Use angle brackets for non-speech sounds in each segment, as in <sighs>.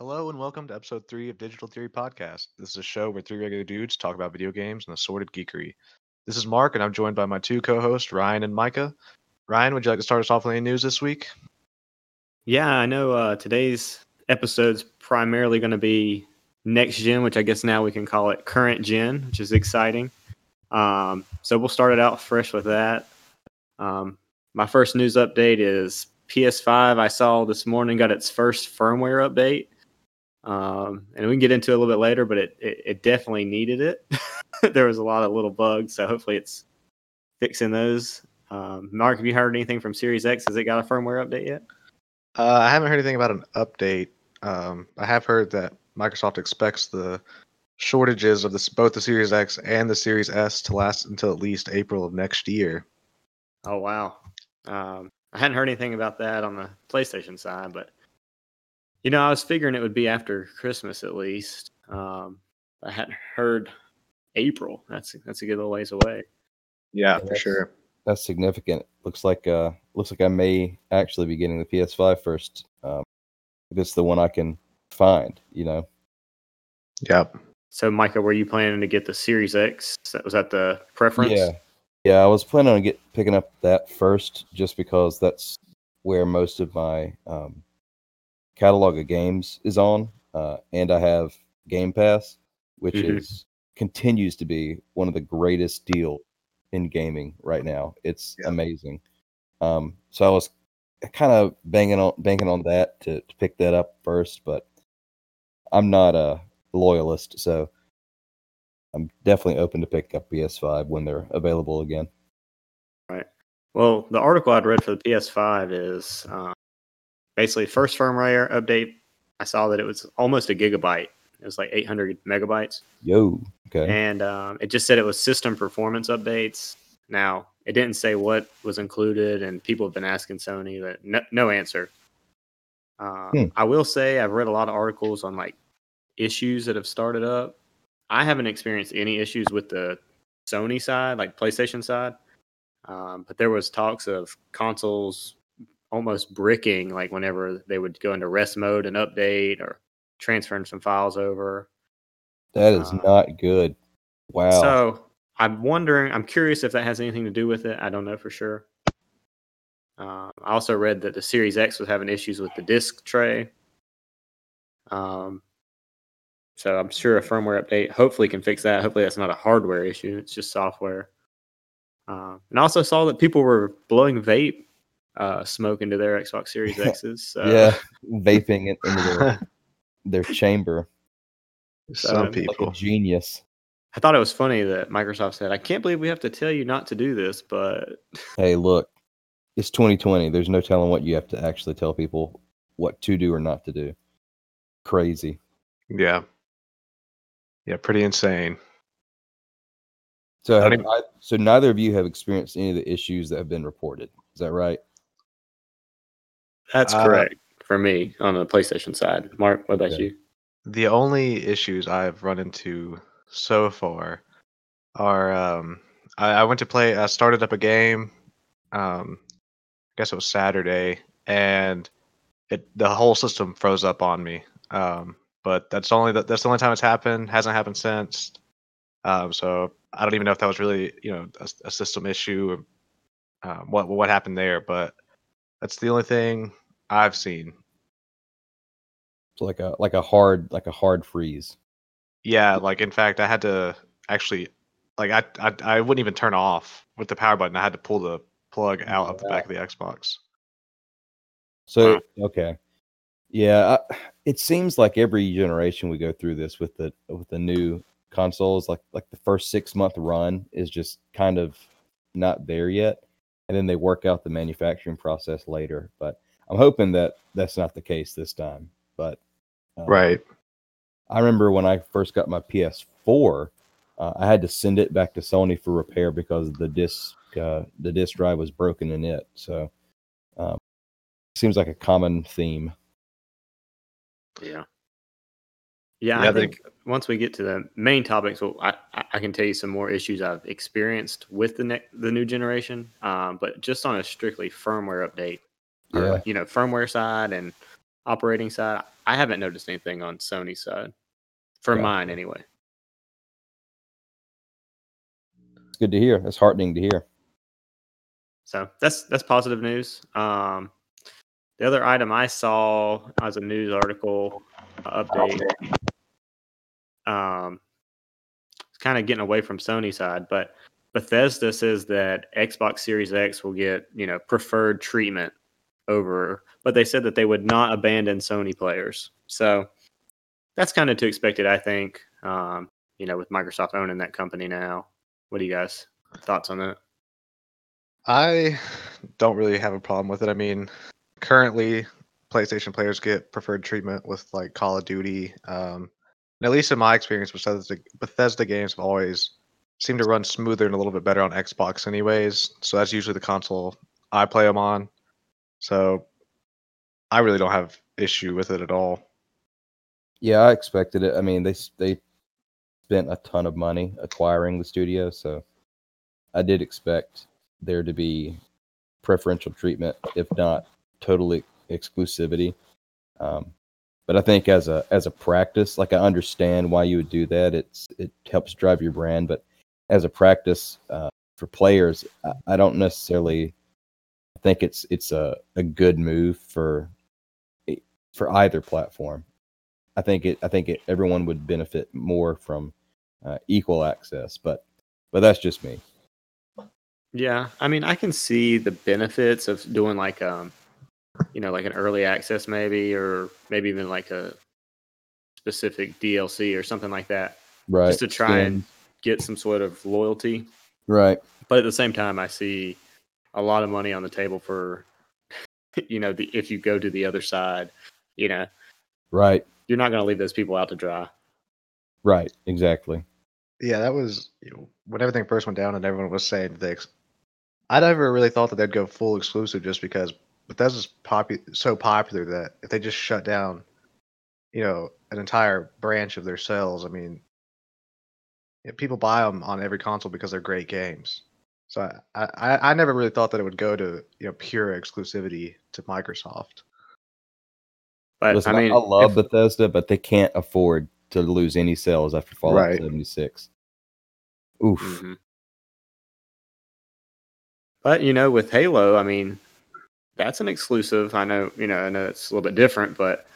Hello and welcome to episode three of Digital Theory Podcast. This is a show where three regular dudes talk about video games and assorted geekery. This is Mark, and I'm joined by my two co-hosts, Ryan and Micah. Ryan, would you like to start us off with any news this week? Yeah, I know uh, today's episode's primarily going to be next gen, which I guess now we can call it current gen, which is exciting. Um, so we'll start it out fresh with that. Um, my first news update is PS5. I saw this morning got its first firmware update. Um, and we can get into it a little bit later, but it, it, it definitely needed it. <laughs> there was a lot of little bugs, so hopefully it's fixing those. Um, Mark, have you heard anything from Series X? Has it got a firmware update yet? Uh, I haven't heard anything about an update. Um, I have heard that Microsoft expects the shortages of this, both the Series X and the Series S to last until at least April of next year. Oh wow! Um, I hadn't heard anything about that on the PlayStation side, but you know, I was figuring it would be after Christmas at least. Um, I hadn't heard April. That's that's a good little ways away. Yeah, Yeah, for that's- sure. That's significant. Looks like uh looks like I may actually be getting the PS5 first. Um, if it's the one I can find, you know. Yep. So, Micah, were you planning to get the Series X? That was that the preference? Yeah, yeah. I was planning on get picking up that first, just because that's where most of my um, catalog of games is on, uh, and I have Game Pass, which Mhm. is continues to be one of the greatest deal in gaming right now. It's Yeah. amazing. Um, so I was kind of banging on banking on that to, to pick that up first, but I'm not a loyalist, so I'm definitely open to pick up PS5 when they're available again. Right. Well, the article I'd read for the PS5 is uh, basically first firmware update. I saw that it was almost a gigabyte. It was like 800 megabytes, Yo, okay. and um, it just said it was system performance updates. Now, it didn't say what was included, and people have been asking Sony, but no, no answer. Uh, Hmm. I will say I've read a lot of articles on like issues that have started up. I haven't experienced any issues with the Sony side, like PlayStation side. Um, but there was talks of consoles almost bricking, like whenever they would go into rest mode and update or transferring some files over. That is uh, not good. Wow. So I'm wondering, I'm curious if that has anything to do with it. I don't know for sure. Uh, I also read that the Series X was having issues with the disk tray. Um, so I'm sure a firmware update hopefully can fix that. Hopefully that's not a hardware issue; it's just software. Uh, and I also saw that people were blowing vape uh, smoke into their Xbox Series <laughs> X's. So, yeah, vaping it into their, <laughs> their chamber. Some Um, people. Like a genius. I thought it was funny that Microsoft said, "I can't believe we have to tell you not to do this," but <laughs> Hey, look, it's 2020. There's no telling what you have to actually tell people what to do or not to do. Crazy. Yeah. Yeah, pretty insane. So, have even- I- so neither of you have experienced any of the issues that have been reported. Is that right? That's Uh, correct for me on the PlayStation side. Mark, what about Okay. you? The only issues I've run into so far are um, I, I went to play. I started up a game. Um, I guess it was Saturday, and it the whole system froze up on me. Um, but that's only the, that's the only time it's happened. Hasn't happened since. Um, so I don't even know if that was really you know a, a system issue. Or, um, what what happened there? But that's the only thing I've seen. It's like a like a hard like a hard freeze. Yeah, like in fact, I had to actually, like I, I, I wouldn't even turn off with the power button. I had to pull the plug out of the back of the Xbox. So okay, yeah, I, it seems like every generation we go through this with the with the new consoles. Like like the first six month run is just kind of not there yet, and then they work out the manufacturing process later. But I'm hoping that that's not the case this time. But um, Right. I remember when I first got my PS4, uh, I had to send it back to Sony for repair because the disc uh, the disc drive was broken in it. So um, seems like a common theme. Yeah. Yeah, Yeah, I they- think once we get to the main topics, well, I, I I can tell you some more issues I've experienced with the ne- the new generation. Um, but just on a strictly firmware update, or, Yeah. you know, firmware side and operating side. I haven't noticed anything on Sony's side, for Yeah. mine anyway. It's good to hear. It's heartening to hear. So that's that's positive news. Um, the other item I saw as a news article uh, update, um, it's kind of getting away from Sony side, but Bethesda says that Xbox Series X will get you know preferred treatment over, but they said that they would not abandon Sony players. So that's kind of to expected, I think. Um, you know, with Microsoft owning that company now, what do you guys thoughts on that? I don't really have a problem with it. I mean, currently PlayStation players get preferred treatment with like Call of Duty. Um, and at least in my experience, Bethesda, Bethesda games have always seemed to run smoother and a little bit better on Xbox, anyways. So that's usually the console I play them on. So I really don't have issue with it at all. Yeah, I expected it. I mean, they they spent a ton of money acquiring the studio, so I did expect there to be preferential treatment, if not totally exclusivity. Um, but I think as a as a practice, like I understand why you would do that. It's it helps drive your brand, but as a practice uh, for players, I, I don't necessarily think it's it's a, a good move for for either platform. I think it. I think it, everyone would benefit more from uh, equal access, but but that's just me. Yeah, I mean, I can see the benefits of doing like um, you know, like an early access maybe, or maybe even like a specific DLC or something like that, Right. just to try and get some sort of loyalty. right. But at the same time, I see a lot of money on the table for, <laughs> you know, the, if you go to the other side, you know, Right. you're not going to leave those people out to dry. Right. Exactly. Yeah, that was you know, when everything first went down and everyone was saying this. I never really thought that they'd go full exclusive just because Bethesda's popu- so popular that if they just shut down, you know, an entire branch of their sales, I mean, yeah, people buy them on every console because they're great games. So I, I, I never really thought that it would go to you know pure exclusivity to Microsoft. But Listen, I I, mean, I love if- Bethesda, but they can't afford to lose any sales after Fallout Right. 76. Oof. Mhm. But you know, with Halo, I mean, that's an exclusive. I know, you know, I know it's a little bit different, but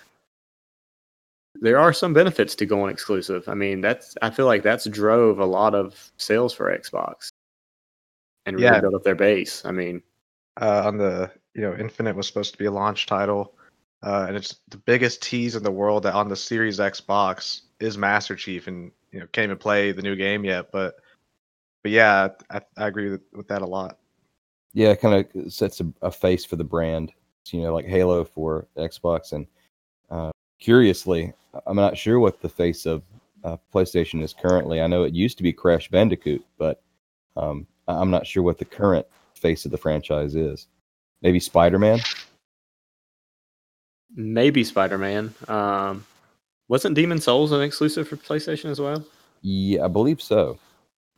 there are some benefits to going exclusive. I mean, that's I feel like that's drove a lot of sales for Xbox and really Yeah. built up their base. I mean, uh, on the you know Infinite was supposed to be a launch title, uh, and it's the biggest tease in the world that on the Series X box is Master Chief, and you know can't even play the new game yet. But but yeah, I, I agree with, with that a lot. Yeah, it kind of sets a, a face for the brand. You know, like Halo for Xbox, and uh, curiously, I'm not sure what the face of uh, PlayStation is currently. I know it used to be Crash Bandicoot, but um, I- I'm not sure what the current face of the franchise is. Maybe Spider Man. maybe Spider Man. Um, wasn't Demon's Souls an exclusive for PlayStation as well? Yeah, I believe so.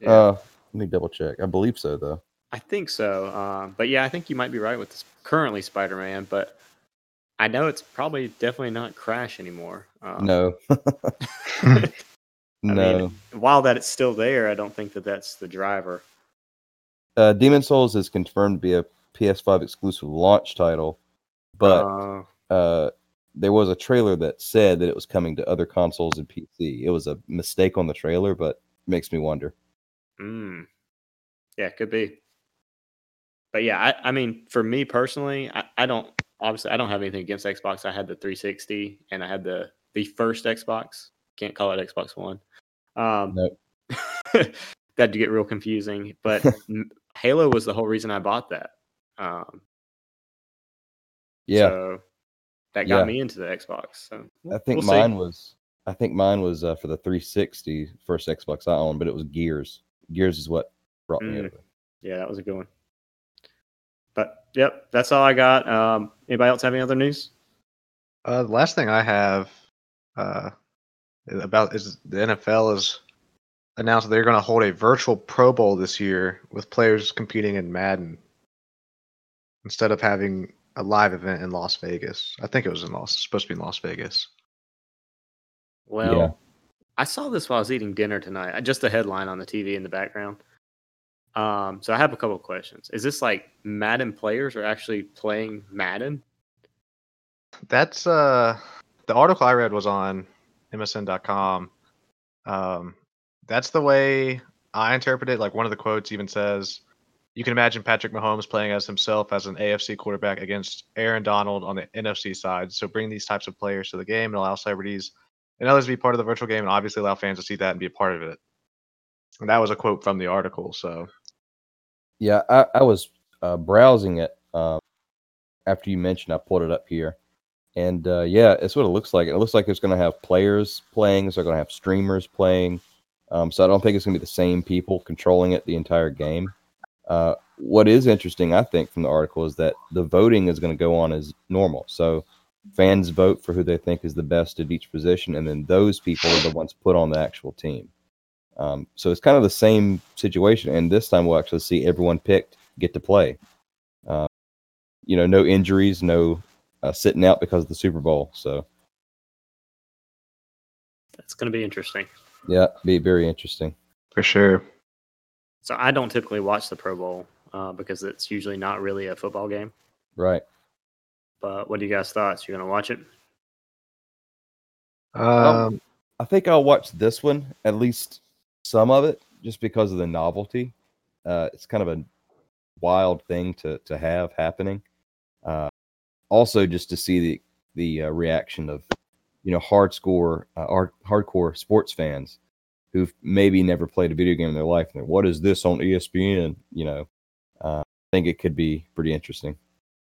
Yeah. Uh, let me double check. I believe so, though. I think so. Um, but yeah, I think you might be right with this currently Spider Man, but I know it's probably definitely not Crash anymore. Um, No, <laughs> <laughs> I no. mean, while that it's still there, I don't think that that's the driver. Uh, Demon's Souls is confirmed to be a PS5 exclusive launch title, but Uh, uh, there was a trailer that said that it was coming to other consoles and PC. It was a mistake on the trailer, but makes me wonder. mm, yeah, could be. But yeah, I, I mean, for me personally, I, I don't obviously I don't have anything against Xbox. I had the 360 and I had the the first Xbox. Can't call it Xbox One. Um, Nope. <laughs> that'd get real confusing. But <laughs> Halo was the whole reason I bought that. Um, Yeah, so that got Yeah. me into the Xbox. So I think we'll see. mine was. I think mine was uh, for the 360 first Xbox I owned, but it was Gears. Gears is what brought me Mm. over. Yeah, that was a good one. But yep, that's all I got. Um, anybody else have any other news? Uh, the last thing I have uh, about is the NFL has announced that they're going to hold a virtual Pro Bowl this year with players competing in Madden instead of having a live event in Las Vegas. I think it was in Las supposed to be in Las Vegas. Well, Yeah. I saw this while I was eating dinner tonight. I- Just the headline on the TV in the background. Um, so I have a couple of questions. Is this like Madden players are actually playing Madden? That's uh the article I read was on MSN.com. Um, that's the way I interpret it. Like one of the quotes even says, "You can imagine Patrick Mahomes playing as himself as an AFC quarterback against Aaron Donald on the NFC side. So bring these types of players to the game and allow celebrities and others to be part of the virtual game, and obviously allow fans to see that and be a part of it." And that was a quote from the article. So Yeah, I, I was uh, browsing it um, after you mentioned. I pulled it up here, and uh, yeah, it's what it looks like. It looks like it's going to have players playing. It's going to have streamers playing. Um, so I don't think it's going to be the same people controlling it the entire game. Uh, what is interesting, I think, from the article is that the voting is going to go on as normal. So fans vote for who they think is the best at each position, and then those people are the ones put on the actual team. Um, so it's kind of the same situation, and this time we'll actually see everyone picked get to play. Uh, you know, no injuries, no uh, sitting out because of the Super Bowl. So That's going to be interesting. Yeah, be very interesting. for sure. So I don't typically watch the Pro Bowl uh, because it's usually not really a football game. Right. But what do you guys thoughts? You going to watch it? Um, I think I'll watch this one at least some of it just because of the novelty. Uh, it's kind of a wild thing to to have happening. Uh, also, just to see the the uh, reaction of you know hard score uh, hard, hardcore sports fans who've maybe never played a video game in their life. And they're, what is this on ESPN? You know, uh, I think it could be pretty interesting.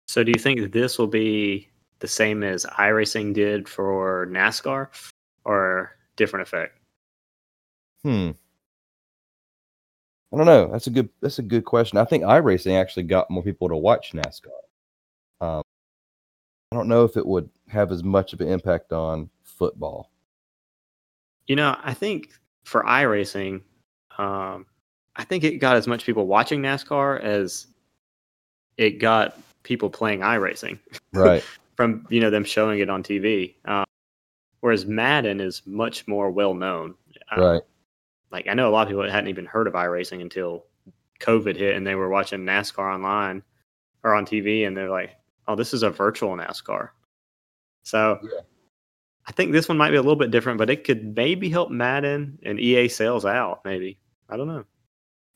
So do you think that this will be the same as iRacing did for NASCAR or different effect? Hmm. I don't know. That's a good. That's a good question. I think iRacing actually got more people to watch NASCAR. Um, I don't know if it would have as much of an impact on football. You know, I think for iRacing, um, I think it got as much people watching NASCAR as it got people playing iRacing <laughs> Right. from you know them showing it on TV. Um, whereas Madden is much more well known. Uh, right. Like I know a lot of people hadn't even heard of iRacing until COVID hit, and they were watching NASCAR online or on TV, and they're like, "Oh, this is a virtual NASCAR." So Yeah. I think this one might be a little bit different, but it could maybe help Madden and EA sales out. Maybe I don't know.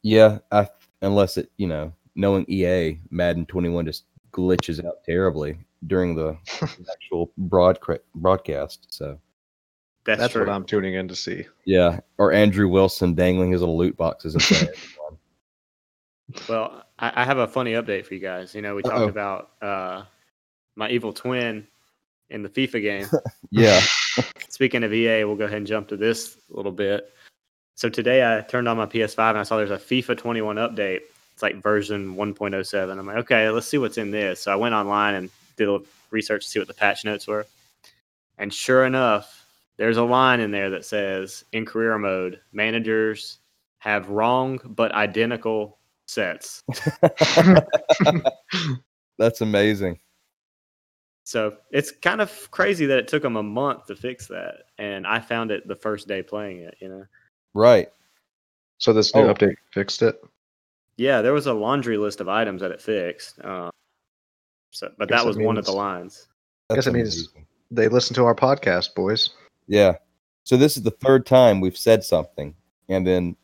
Yeah. I unless it you know knowing EA Madden 21 just glitches out terribly during the <laughs> actual broadca- broadcast. So That's, that's what I'm tuning in to see. yeah, or Andrew Wilson dangling his little loot boxes in front of. <laughs> Well, I, I have a funny update for you guys. You know, we Uh-oh. talked about uh, my evil twin in the FIFA game. <laughs> Yeah. <laughs> Speaking of EA, we'll go ahead and jump to this a little bit. So today I turned on my PS5 and I saw there's a FIFA 21 update. It's like version 1.07. I'm like, okay, let's see what's in this. So I went online and did a little research to see what the patch notes were. And sure enough, there's a line in there that says in career mode, managers have wrong but identical sets. <laughs> That's amazing. So it's kind of crazy that it took them a month to fix that. And I found it the first day playing it, you know. Right. So this new Oh. update fixed it. Yeah, there was a laundry list of items that it fixed. Uh, so, but that that was one of the lines. I Guess it means- They listen to our podcast, boys. Yeah. So this is the third time we've said something, and then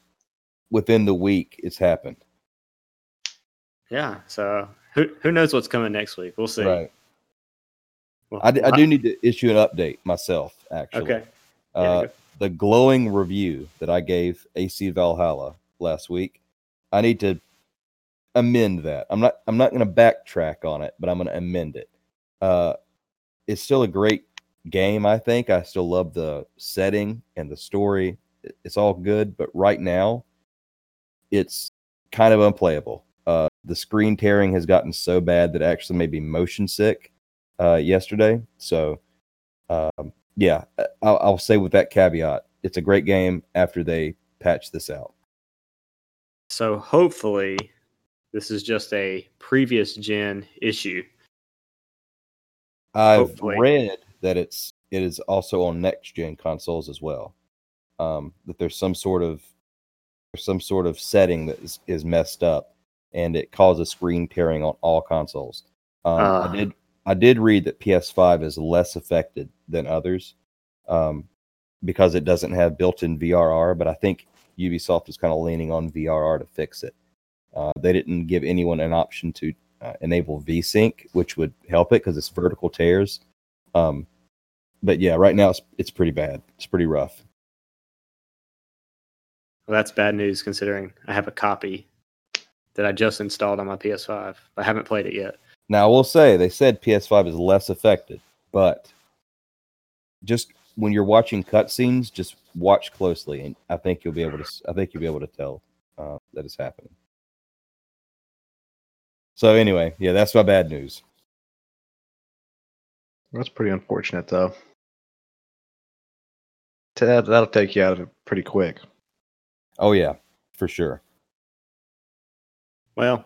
within the week it's happened. Yeah. So who who knows what's coming next week? We'll see. Right. I, I do need to issue an update myself, actually. Okay. Uh, the glowing review that I gave AC Valhalla last week, I need to amend that. I'm not I'm not going to backtrack on it, but I'm going to amend it. Uh, it's still a great game. I think I still love the setting and the story. It's all good, but right now, it's kind of unplayable. Uh, the screen tearing has gotten so bad that it actually made me motion sick uh, yesterday. So, um, yeah, uh, I'll, I'll say with that caveat, it's a great game after they patch this out. so hopefully this is just a previous gen issue I've Hopefully. read that it's it is also on next gen consoles as well. Um, that there's some sort of there's some sort of setting that is, is messed up and it causes screen tearing on all consoles. Um, Ah. I did I did read that PS5 is less affected than others um, because it doesn't have built-in VRR. But I think Ubisoft is kind of leaning on VRR to fix it. Uh, they didn't give anyone an option to uh, enable VSync, which would help it because it's vertical tears. Um, but yeah, right now it's it's pretty bad. It's pretty rough. Well, that's bad news considering I have a copy that I just installed on my PS5. I haven't played it yet. Now I will say they said PS5 is less affected, but just when you're watching cutscenes, just watch closely, and I think you'll be able to. I think you'll be able to tell uh, that it's happening. So anyway, yeah, that's my bad news. That's pretty unfortunate, though. That, that'll take you out of it pretty quick. Oh yeah, for sure. Well,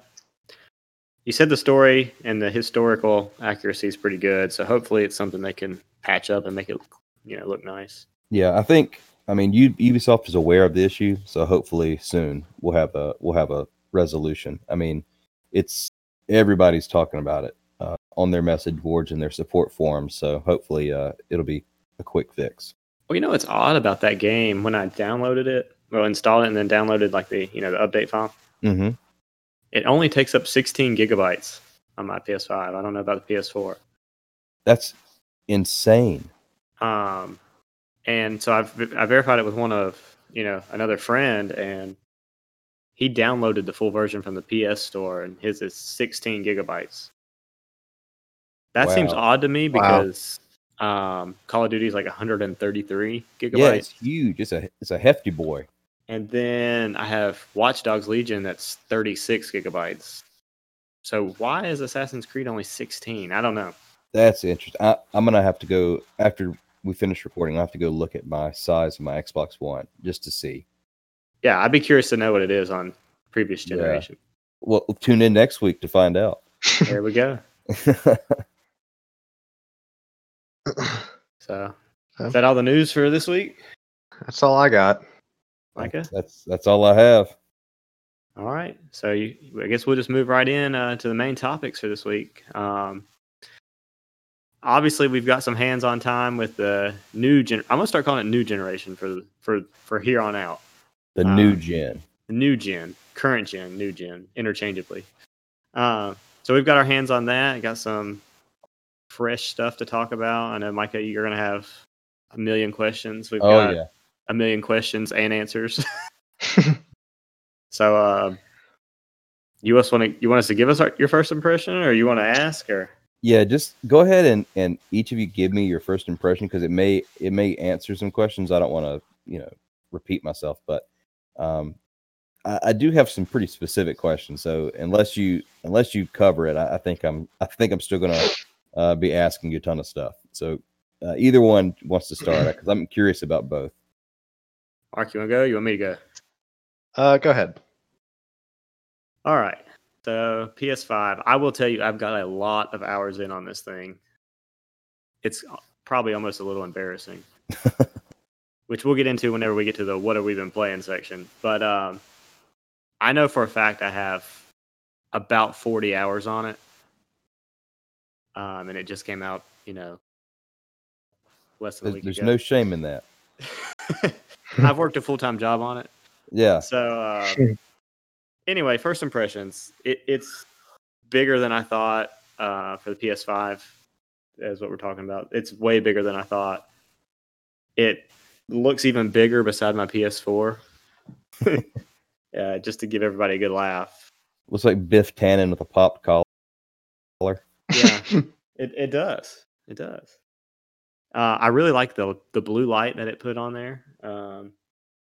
you said the story and the historical accuracy is pretty good, so hopefully it's something they can patch up and make it, you know, look nice. Yeah, I think. I mean, U- Ubisoft is aware of the issue, so hopefully soon we'll have a we'll have a resolution. I mean, it's everybody's talking about it uh, on their message boards and their support forums, so hopefully uh, it'll be a quick fix. Well, you know what's odd about that game when I downloaded it, well, installed it and then downloaded like the, you know, the update file. Mm-hmm. It only takes up 16 gigabytes on my PS5. I don't know about the PS4. That's insane. Um, and so I've I verified it with one of you know another friend, and he downloaded the full version from the PS Store, and his is 16 gigabytes. That seems odd to me Wow. because um, Call of Duty is like 133 gigabytes. Yeah, gigabytes, it's huge. It's a it's a hefty boy. And then I have Watch Dogs Legion that's 36 gigabytes. So why is Assassin's Creed only 16? I don't know. That's interesting. I, I'm gonna have to go after we finish recording. I have to go look at my size of my Xbox One just to see. Yeah, I'd be curious to know what it is on previous Yeah. generation. Well, tune in next week to find out. There we go. <laughs> So, Yeah. is that all the news for this week, That's all I got. Micah? That's that's all I have. All right. So, you, I guess we'll just move right in uh, to the main topics for this week. Um, obviously, we've got some hands-on time with the new gen. I'm gonna start calling it new generation for for for here on out. The Uh, new gen. The New gen, current gen, new gen, interchangeably. Uh, so we've got our hands on that. Got some fresh stuff to talk about. I know, Micah, you're gonna have a million questions. We've Oh got yeah. A million questions and answers. <laughs> <laughs> so, uh, you just want to you want us to give us our, your first impression, or you want to ask, or Yeah, just go ahead and and each of you give me your first impression because it may it may answer some questions. I don't want to you know repeat myself, but um, I, I do have some pretty specific questions. So unless you unless you cover it, I, I think I'm I think I'm still gonna uh, be asking you a ton of stuff. So uh, either one wants to start because I'm curious about both. Mark, you want to go? You want me to go? uh, go ahead. All right. So PS5, I will tell you, I've got a lot of hours in on this thing. It's probably almost a little embarrassing, <laughs> which we'll get into whenever we get to the "What have we been playing" section. But um, I know for a fact I have about 40 hours on it, um, and it just came out, you know, less than a week there's ago. There's no shame in that. <laughs> I've <laughs> worked a full time job on it. Yeah. So uh, anyway, first impressions. It, it's bigger than I thought uh, for the PS5. Is what we're talking about. It's way bigger than I thought. It looks even bigger beside my PS4. <laughs> yeah, just to give everybody a good laugh. Looks like Biff Tannen with a popped collar. Yeah, <laughs> it it does. It does. Uh, I really like the the blue light that it put on there. Um,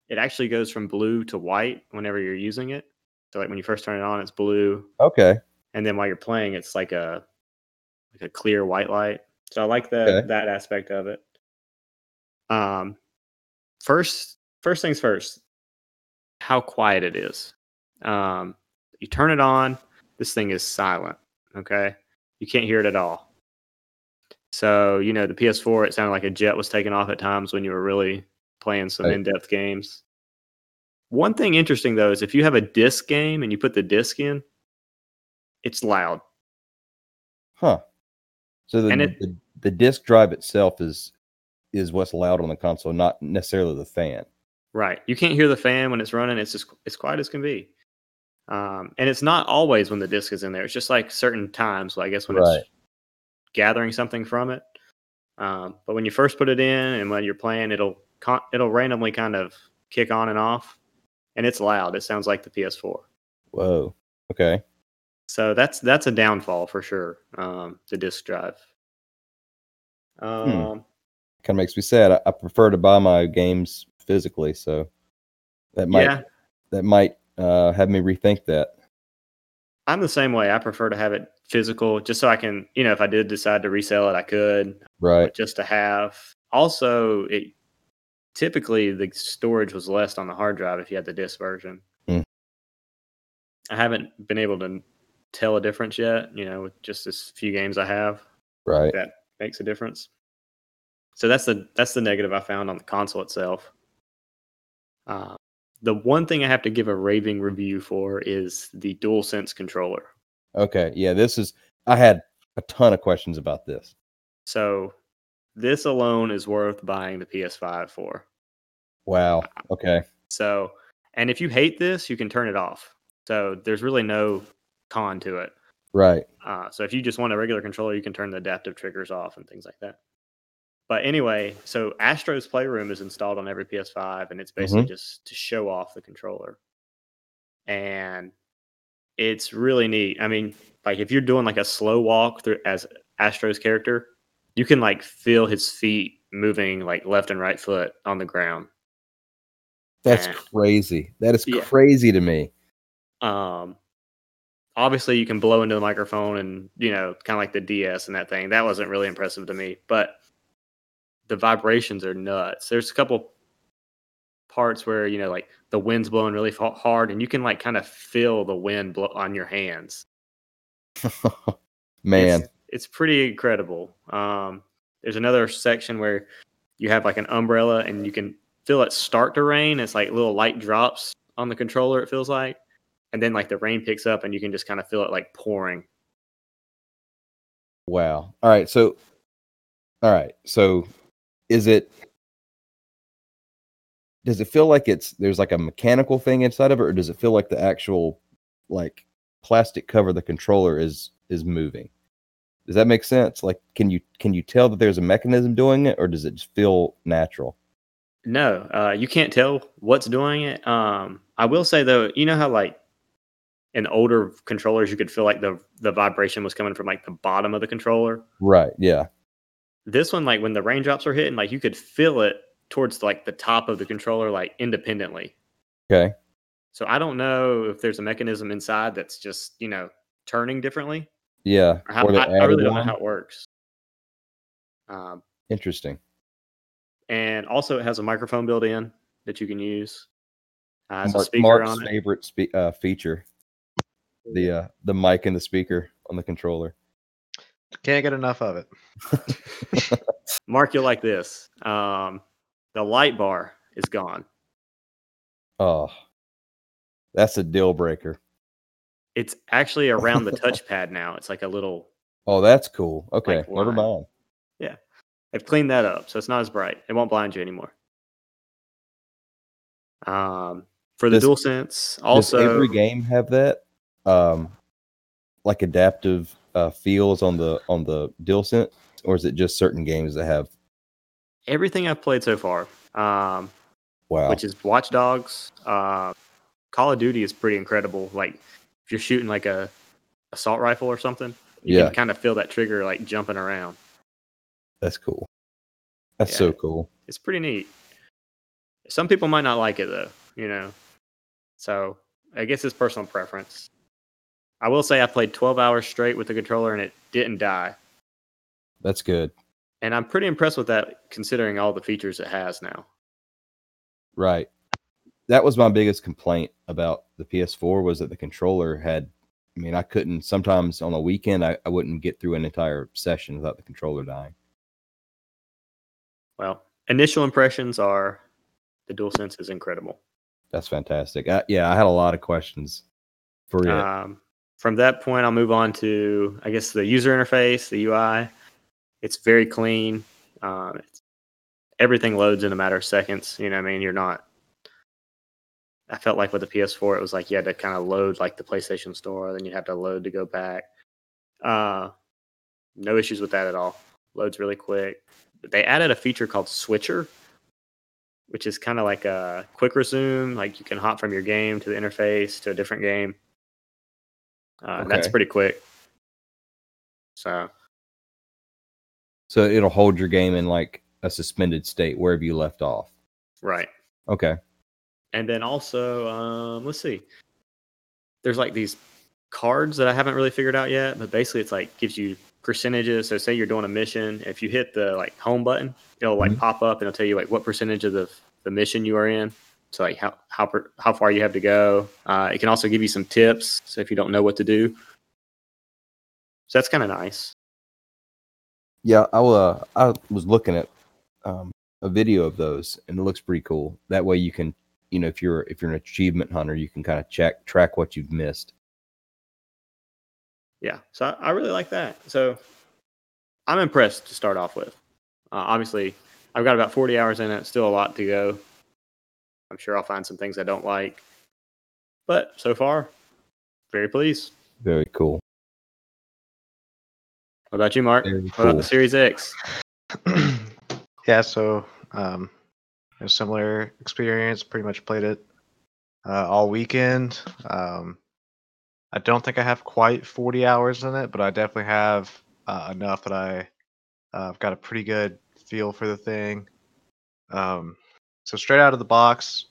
it actually goes from blue to white whenever you're using it. So like when you first turn it on, it's blue, Okay. and then while you're playing, it's like a like a clear white light. So I like that Okay. that aspect of it. Um, first first things first, how quiet it is. Um, you turn it on, this thing is silent. Okay, you can't hear it at all. So you know the PS4, it sounded like a jet was taking off at times when you were really playing some Right. in-depth games. One thing interesting though is if you have a disc game and you put the disc in, it's loud. Huh. So the, it- the the disk drive itself is is what's loud on the console, not necessarily the fan. Right. You can't hear the fan when it's running. It's just it's quiet as can be. Um, and it's not always when the disc is in there. It's just like certain times. I guess when Right. it's gathering something from it. Um, but when you first put it in and when you're playing, it'll con- it'll randomly kind of kick on and off, and it's loud. It sounds like the PS4. Whoa. Okay. So that's that's a downfall for sure. Um, the disk drive. Um, Kind of makes me sad. I, I prefer to buy my games physically, so that might yeah, that might uh, have me rethink that. I'm the same way. I prefer to have it physical, just so I can, you know, if I did decide to resell it, I could. Right. but just to have. Also, it typically the storage was less on the hard drive if you had the disk version. Hmm. I haven't been able to tell a difference yet. You know, with just this few games I have, Right. that makes a difference. So that's the that's the negative I found on the console itself. Uh, the one thing I have to give a raving review for is the DualSense controller. Okay. Yeah. This is. I had a ton of questions about this. So this alone is worth buying the PS5 for. Wow. Okay. So, and if you hate this, you can turn it off. So there's really no con to it. Right. Uh, so if you just want a regular controller, you can turn the adaptive triggers off and things like that. But anyway, so Astro's Playroom is installed on every PS5, and it's basically just to show off the controller. And it's really neat. I mean, like if you're doing like a slow walk through as Astro's character, you can like feel his feet moving like left and right foot on the ground. That's And- crazy. That is Yeah. crazy to me. um obviously you can blow into the microphone and you know kind of like the ds and that thing that wasn't really impressive to me but the vibrations are nuts there's a couple parts where you know like the wind's blowing really hard and you can like kind of feel the wind blow on your hands <laughs> Man. it's, it's pretty incredible um there's another section where you have like an umbrella and you can feel it start to rain it's like little light drops on the controller it feels like and then like the rain picks up and you can just kind of feel it like pouring Wow. All right. So, all right. So, is it? Does it feel like it's there's like a mechanical thing inside of it, or does it feel like the actual like plastic cover the controller is is moving? Does that make sense? Like, can you can you tell that there's a mechanism doing it, or does it just feel natural? no uh you can't tell what's doing it um i will say though you know how like in older controllers you could feel like the the vibration was coming from like the bottom of the controller Right. Yeah. this one like when the raindrops are hitting like you could feel it towards like the top of the controller like independently Okay. so i don't know if there's a mechanism inside that's just you know turning differently Yeah. or how, Or I, I added really don't know how it works um, Interesting. and also it has a microphone built in that you can use uh, has a Mark- speaker Mark's on favorite spe- uh, feature the uh, the mic and the speaker on the controller. Can't get enough of it. <laughs> mark you'll like this um, the light bar is gone Oh, that's a deal breaker. it's actually around the <laughs> touchpad now it's like a little Oh, that's cool. Okay, Like never mind. They've cleaned that up, so it's not as bright. It won't blind you anymore. Um, for the Does- DualSense, also Does every game have that? Um, like adaptive uh, feels on the on the DualSense, or is it just certain games that have? Everything I've played so far, um, Wow. which is Watch Dogs, uh, Call of Duty is pretty incredible. Like if you're shooting like a assault rifle or something, you Yeah. can kind of feel that trigger like jumping around. that's cool. That's Yeah. so cool. It's pretty neat. Some people might not like it though, you know. So I guess it's personal preference. I will say I played 12 hours straight with the controller and it didn't die. That's good. And I'm pretty impressed with that considering all the features it has now. Right. That was my biggest complaint about the PS4 was that the controller had. I mean, I couldn't. Sometimes on a weekend, I, I wouldn't get through an entire session without the controller dying. Well, initial impressions are the DualSense is incredible. That's fantastic. I, yeah, I had a lot of questions for you. Um, from that point, I'll move on to, I guess, the user interface, the UI. It's very clean. Um, it's, everything loads in a matter of seconds. You know, what I mean, you're not. I felt like with the PS4, it was like you had to kind of load like the PlayStation Store, then you have to load to go back. Uh, no issues with that at all. Loads really quick. They added a feature called Switcher, which is kind of like a quick resume. Like you can hop from your game to the interface to a different game. Uh, That's pretty quick. So so it'll hold your game in like a suspended state wherever you left off. right. Okay. And then also, um, let's see. There's like these cards that I haven't really figured out yet, but basically it's like gives you percentages. So say you're doing a mission, if you hit the like home button, it'll like Mhm. pop up and it'll tell you like what percentage of the the mission you are in. So like how how per, how far you have to go. Uh, it can also give you some tips. So if you don't know what to do, so that's kind of nice. Yeah, I uh, I was looking at um, a video of those, and it looks pretty cool. That way, you can, you know, if you're if you're an achievement hunter, you can kind of check track what you've missed. yeah so I, I really like that so i'm impressed to start off with uh, obviously i've got about 40 hours in it still a lot to go i'm sure i'll find some things i don't like but so far very pleased Very cool. What about you mark Very what about the series x <clears throat> yeah, so um, a similar experience. Pretty much played it uh, all weekend. Um, I don't think I have quite 40 hours in it, but I definitely have uh, enough that I uh, I've got a pretty good feel for the thing. Um, so straight out of the box,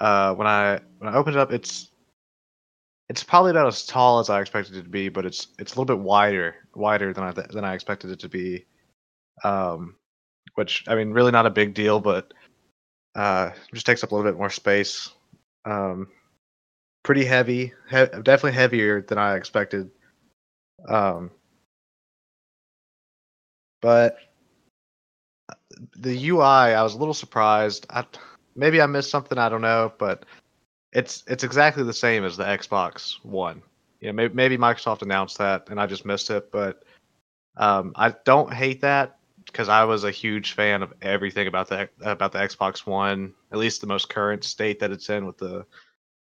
uh, when I when I opened it up, it's it's probably about as tall as I expected it to be, but it's it's a little bit wider wider than I th- than I expected it to be. Um, which I mean, really not a big deal, but uh, just takes up a little bit more space. Um, pretty heavy, he- definitely heavier than I expected. Um, but the UI, I was a little surprised. I, maybe I missed something. I don't know, but it's it's exactly the same as the Xbox One. Yeah, maybe, maybe Microsoft announced that and I just missed it, but um, I don't hate that because I was a huge fan of everything about the about the Xbox One, at least the most current state that it's in with the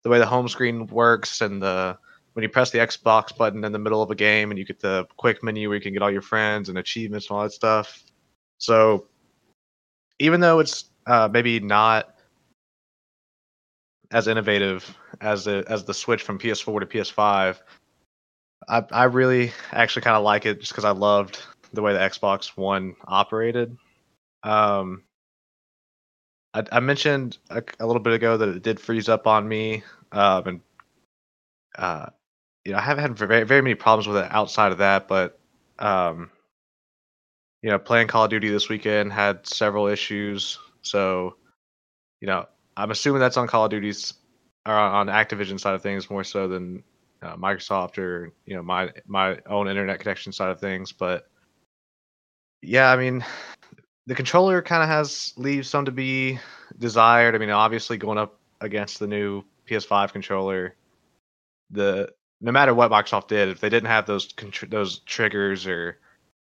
the way the home screen works and the when you press the Xbox button in the middle of a game and you get the quick menu where you can get all your friends and achievements and all that stuff. So even though it's uh, maybe not as innovative as the as the switch from PS4 to PS5, I I really actually kind of like it just because I loved the way the Xbox One operated. Um, I, I mentioned a, a little bit ago that it did freeze up on me, um, and uh, you know I haven't had very very many problems with it outside of that, but um, you know playing Call of Duty this weekend had several issues, so you know I'm assuming that's on Call of Duty's or on Activision side of things more so than uh, Microsoft or you know my my own internet connection side of things, but yeah, I mean, <sighs> the controller kind of has leaves some to be desired. I mean, obviously going up against the new PS5 controller, the no matter what Microsoft did, if they didn't have those contr- those triggers or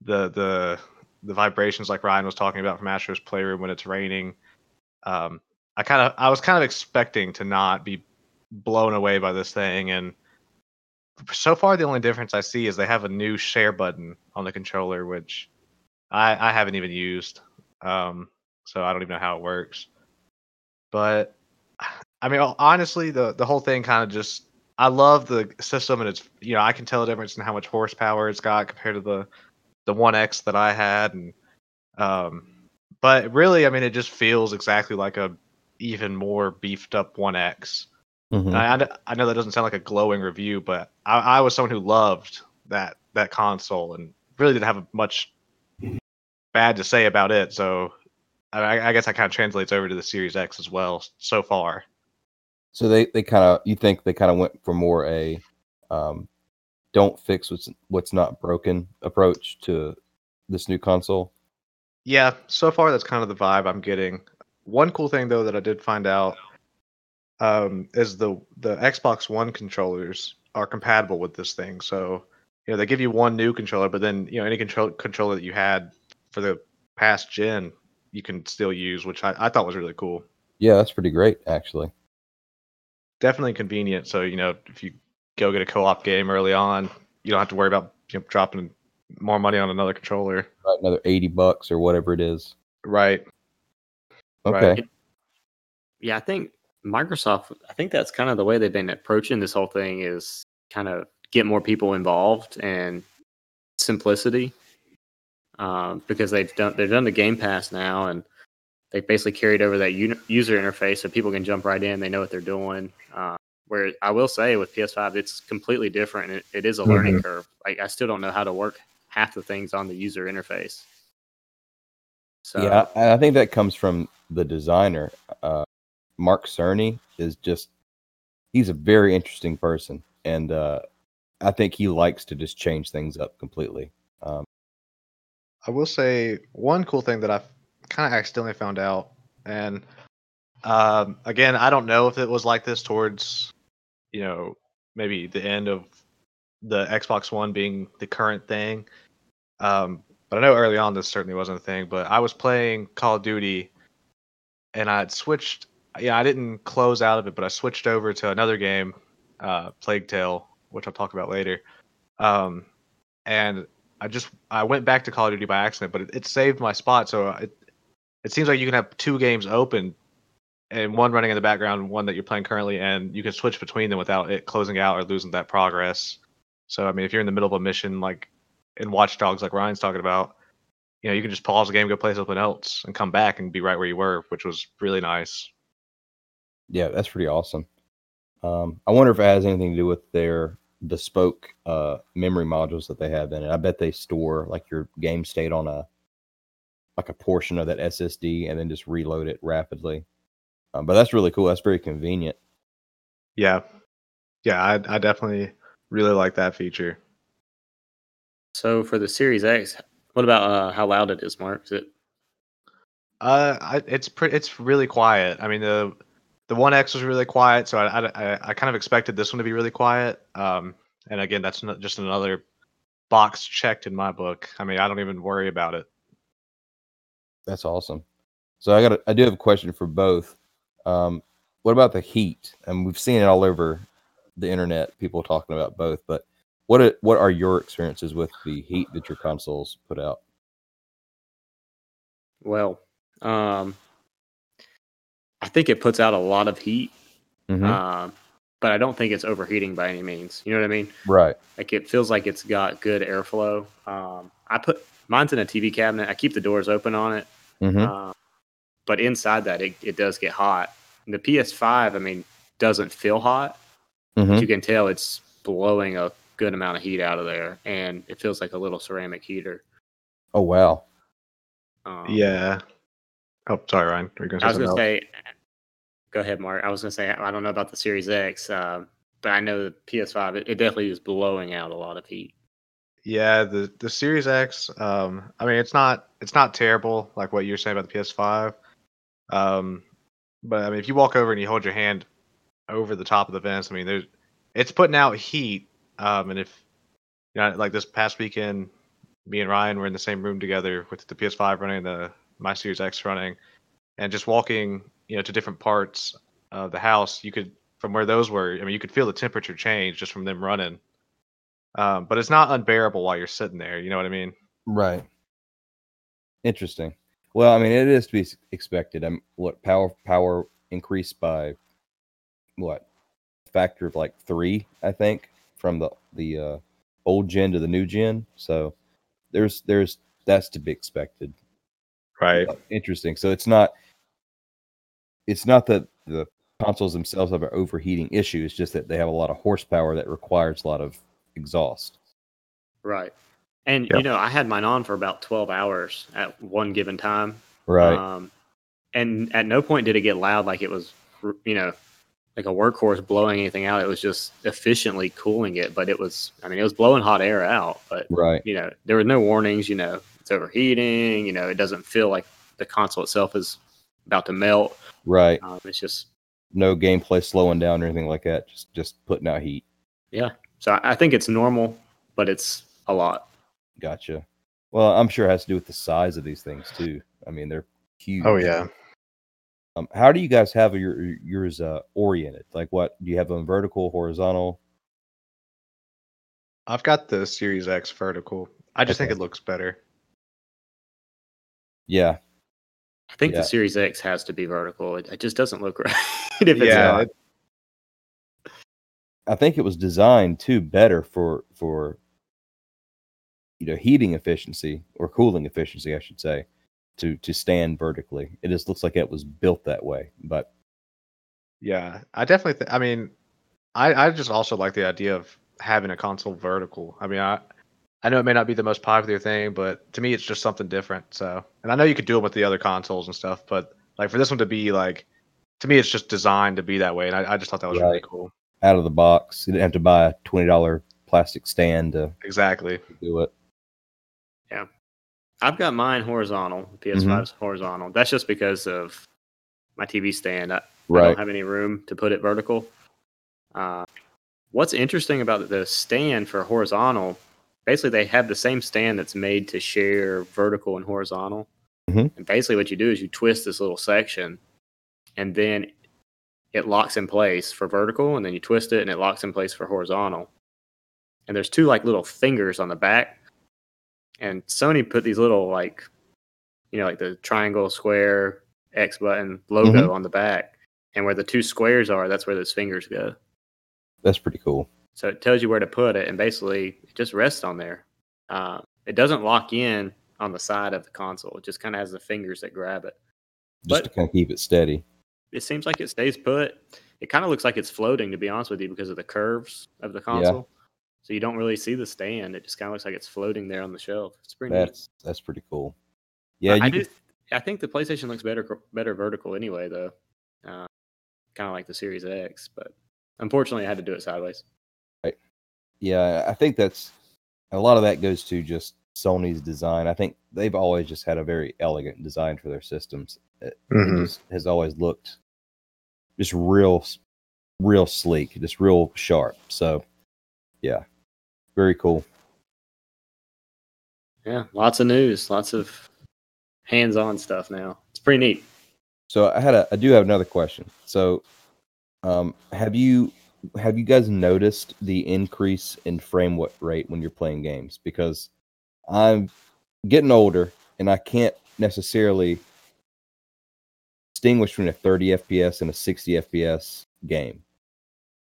the the the vibrations like Ryan was talking about from Astro's Playroom when it's raining, um, I kind of I was kind of expecting to not be blown away by this thing, and so far the only difference I see is they have a new share button on the controller, which I, I haven't even used. Um, so I don't even know how it works. But I mean, honestly, the the whole thing kind of just I love the system and it's you know I can tell the difference in how much horsepower it's got compared to the the One X that I had, and um, but really, I mean, it just feels exactly like a even more beefed up One X. Mhm. I, I I know that doesn't sound like a glowing review, but I, I was someone who loved that that console and really didn't have much bad to say about it. So I, I guess that kind of translates over to the Series X as well so far. So they they kind of you think they kind of went for more a um, don't fix what's what's not broken approach to this new console. Yeah, so far that's kind of the vibe I'm getting. One cool thing though that I did find out um, is the the Xbox One controllers are compatible with this thing. So you know they give you one new controller, but then you know any control controller that you had for the past gen you can still use, which I, I thought was really cool. Yeah, that's pretty great actually. Definitely convenient. So you know if you go get a co-op game early on, you don't have to worry about you know, dropping more money on another controller. Right, another eighty bucks or whatever it is. Right. Okay. Right. Yeah, I think Microsoft. I think that's kind of the way they've been approaching this whole thing is kind of get more people involved and simplicity. Um, because they've done they've done the Game Pass now, and they basically carried over that uni- user interface so people can jump right in. They know what they're doing. Uh, where I will say with PS5, it's completely different. It, it is a learning curve. Like I still don't know how to work half the things on the user interface. So yeah, I I think that comes from the designer. Uh, Mark Cerny is just he's a very interesting person, and uh, I think he likes to just change things up completely. Um, I will say one cool thing that I kind of accidentally found out, and um, again, I don't know if it was like this towards, you know, maybe the end of the Xbox One being the current thing. Um, but I know early on this certainly wasn't a thing. But I was playing Call of Duty, and I had switched. Yeah, I didn't close out of it, but I switched over to another game, uh, Plague Tale, which I'll talk about later. Um, and I just I went back to Call of Duty by accident, but it, it saved my spot. So it it seems like you can have two games open, and one running in the background, one that you're playing currently, and you can switch between them without it closing out or losing that progress. So I mean, if you're in the middle of a mission like in Watch Dogs, like Ryan's talking about, you know, you can just pause the game, go play something else, and come back and be right where you were, which was really nice. yeah, that's pretty awesome. Um, I wonder if it has anything to do with their bespoke uh, memory modules that they have in it. I bet they store like your game state on a like a portion of that SSD and then just reload it rapidly. Um, but that's really cool. That's very convenient. Yeah, yeah, I I definitely really like that feature. So for the Series X, what about uh, how loud it is, Mark? Is it Uh, I, it's pretty. It's really quiet. I mean, the the One X was really quiet, so I, I, I- I kind of expected this one to be really quiet. Um, and again, that's not just another box checked in my book. I mean, I don't even worry about it. That's awesome. So I got a, I do have a question for both. Um, what about the heat? And we've seen it all over the internet, people talking about both. But what are, what are your experiences with the heat that your consoles put out? well? Um, I think it puts out a lot of heat, Mhm. um, but I don't think it's overheating by any means. You know what I mean? right. Like it feels like it's got good airflow. Um, I put mine's in a TV cabinet. I keep the doors open on it, hmm um, but inside that it, it does get hot. And the PS5, I mean, doesn't feel hot. hmm You can tell it's blowing a good amount of heat out of there, and it feels like a little ceramic heater. Oh wow. Um, Yeah. Oh, sorry, Ryan. Were you gonna say I was gonna else? say, go ahead, Mark. I was gonna say I don't know about the Series X, uh, but I know the PS5. It, it definitely is blowing out a lot of heat. Yeah, the the Series X. Um, I mean, it's not it's not terrible like what you're saying about the PS5. Um, but I mean, if you walk over and you hold your hand over the top of the vents, I mean, there's it's putting out heat. Um, and if you know, like this past weekend, me and Ryan were in the same room together with the PS5 running, the my Series X running, and just walking, you know, to different parts of the house, you could from where those were. I mean, you could feel the temperature change just from them running. Um, but it's not unbearable while you're sitting there. You know what I mean? Right. Interesting. Well, I mean, it is to be expected. I'm what power power increased by what factor of like three, I think, from the the uh, old gen to the new gen. So there's there's that's to be expected. Right. Uh, Interesting. So it's not it's not that the consoles themselves have an overheating issue. It's just that they have a lot of horsepower that requires a lot of exhaust. Right. And Yep. you know, I had mine on for about 12 hours at one given time. Right. Um, and at no point did it get loud like it was, you know, like a workhorse blowing anything out. It was just efficiently cooling it, but it was, I mean, it was blowing hot air out, but right. you know, there were no warnings, you know, it's it's overheating. You know, it doesn't feel like the console itself is about to melt. Right. Um, it's just No gameplay slowing down or anything like that. Just just putting out heat. Yeah. So I I think it's normal, but it's a lot. Gotcha. Well, I'm sure it has to do with the size of these things too. I mean, they're huge. Oh yeah. Um, how do you guys have your yours uh, oriented? Like, what do you have them vertical, horizontal? I've got the Series X vertical. I just think it looks better. Yeah, I think Yeah. the Series X has to be vertical. It, it just doesn't look <laughs> right if it's yeah, not. I think it was designed too better for for you know heating efficiency or cooling efficiency, I should say, to to stand vertically. It just looks like it was built that way. But yeah. I definitely. Th- I mean, I I just also like the idea of having a console vertical. I mean, I I know it may not be the most popular thing, but to me, it's just something different. So, and I know you could do it with the other consoles and stuff, but like for this one to be like, to me, it's just designed to be that way, and I, I just thought that was really cool. out of the box, you didn't have to buy a twenty dollar plastic stand to Exactly. do it. I've got mine horizontal. PS5's Mm-hmm. horizontal. That's just because of my TV stand. I, I don't have any room to put it vertical. Uh, what's interesting about the stand for horizontal, basically they have the same stand that's made to share vertical and horizontal. Mhm. And basically what you do is you twist this little section and then it locks in place for vertical and then you twist it and it locks in place for horizontal. And there's two like little fingers on the back. And Sony put these little like you know, like the triangle, square, X button logo on the back. And where the two squares are, that's where those fingers go. That's pretty cool. So it tells you where to put it, and basically it just rests on there. Uh, it doesn't lock in on the side of the console. It just kind of has the fingers that grab it. Just But- to kind of keep it steady. It seems like it stays put. It kind of looks like it's floating, to be honest with you, because of the curves of the console. So you don't really see the stand. It just kind of looks like it's floating there on the shelf. It's pretty neat. That's that's pretty cool. Yeah, I you do. could- I think the PlayStation looks better better vertical anyway, though. Uh, kind of like the Series X, but unfortunately, I had to do it sideways. yeah, I think that's a lot of that goes to just Sony's design. I think they've always just had a very elegant design for their systems. It, it Mhm. just has always looked just real, real sleek, just real sharp. So, yeah, very cool. Yeah, lots of news, lots of hands-on stuff now. It's pretty neat. So I had a, I do have another question. So, um, have you have you guys noticed the increase in frame rate when you're playing games? Because I'm getting older and I can't necessarily distinguish between a 30 FPS and a 60 FPS game.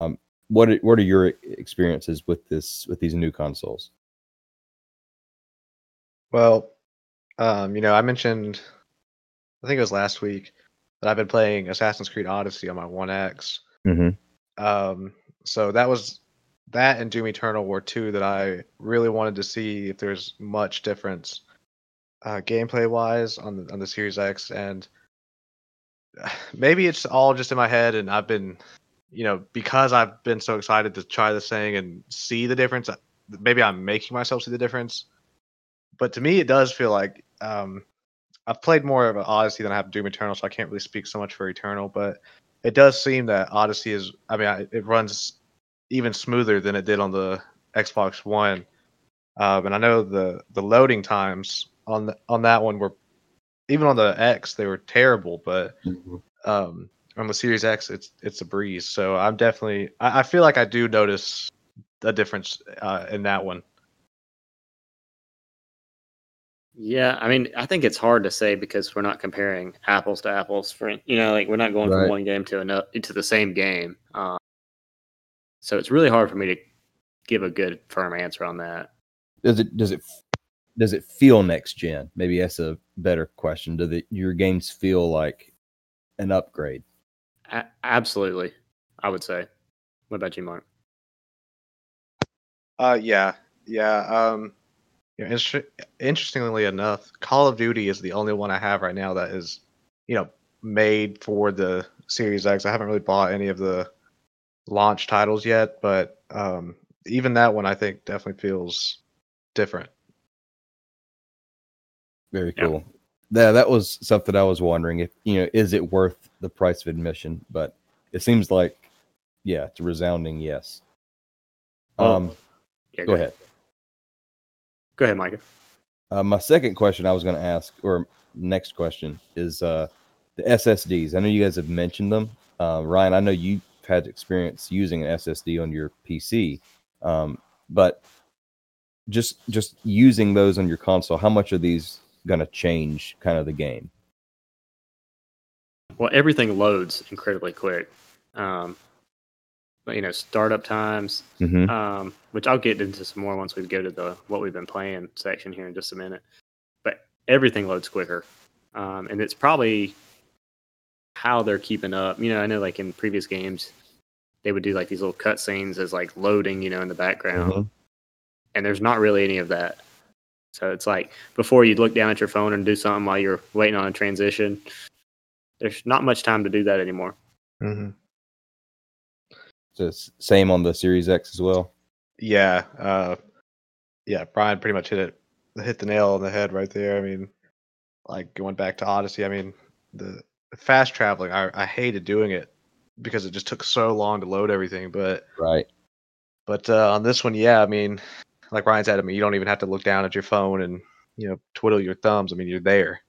Um, what are, what are your experiences with this with these new consoles? Well, um, you know, I mentioned, I think it was last week, that I've been playing Assassin's Creed Odyssey on my One X. Mm-hmm. Um, so that was that and Doom Eternal were two that I really wanted to see if there's much difference uh, gameplay wise on the on the Series X, and <sighs> maybe it's all just in my head, and I've been, you know, because I've been so excited to try this thing and see the difference. uh, Maybe I'm making myself see the difference, but to me, it does feel like um, I've played more of Odyssey than I have Doom Eternal, so I can't really speak so much for Eternal, but it does seem that Odyssey is. I mean, I, it runs even smoother than it did on the Xbox One, um, and I know the the loading times on the, on that one were even on the X they were terrible, but um, on the Series X it's it's a breeze. So I'm definitely I, I feel like I do notice a difference uh, in that one. Yeah, I mean, I think it's hard to say because we're not comparing apples to apples. For you know, like we're not going Right. from one game to another to the same game. Uh, so it's really hard for me to give a good firm answer on that. Does it does it does it feel next gen? Maybe that's a better question. Do the, your games feel like an upgrade? A- absolutely, I would say. What about you, Mark? Uh, yeah, yeah. Um, you know, inter- interestingly enough, Call of Duty is the only one I have right now that is, you know, made for the Series X. I haven't really bought any of the launch titles yet, but um, even that one I think definitely feels different. Very Yeah. cool. Yeah, that was something that I was wondering if you know, is it worth the price of admission? But it seems like, yeah, it's a resounding yes. Um, Yeah, go ahead. Go ahead, Micah. Uh, my second question I was going to ask, or next question, is uh, the SSDs. I know you guys have mentioned them. Uh, Ryan, I know you've had experience using an SSD on your PC, um, but just just using those on your console, how much are these going to change kind of the game? Well, everything loads incredibly quick. Um, but you know, startup times, Mm-hmm. um, which I'll get into some more once we go to the what we've been playing section here in just a minute. But everything loads quicker, um, and it's probably how they're keeping up. You know, I know like in previous games, they would do like these little cutscenes as like loading, you know, in the background, Mhm. and there's not really any of that. So it's like before you'd look down at your phone and do something while you're waiting on a transition. There's not much time to do that anymore. Mm-hmm. So same on the Series X as well. Yeah, uh, yeah. Brian pretty much hit it, hit the nail on the head right there. I mean, like going back to Odyssey. I mean, the the fast traveling. I I hated doing it because it just took so long to load everything. But Right. but uh, on this one, yeah. I mean, like Ryan said, I mean, you don't even have to look down at your phone and you know twiddle your thumbs. I mean, you're there.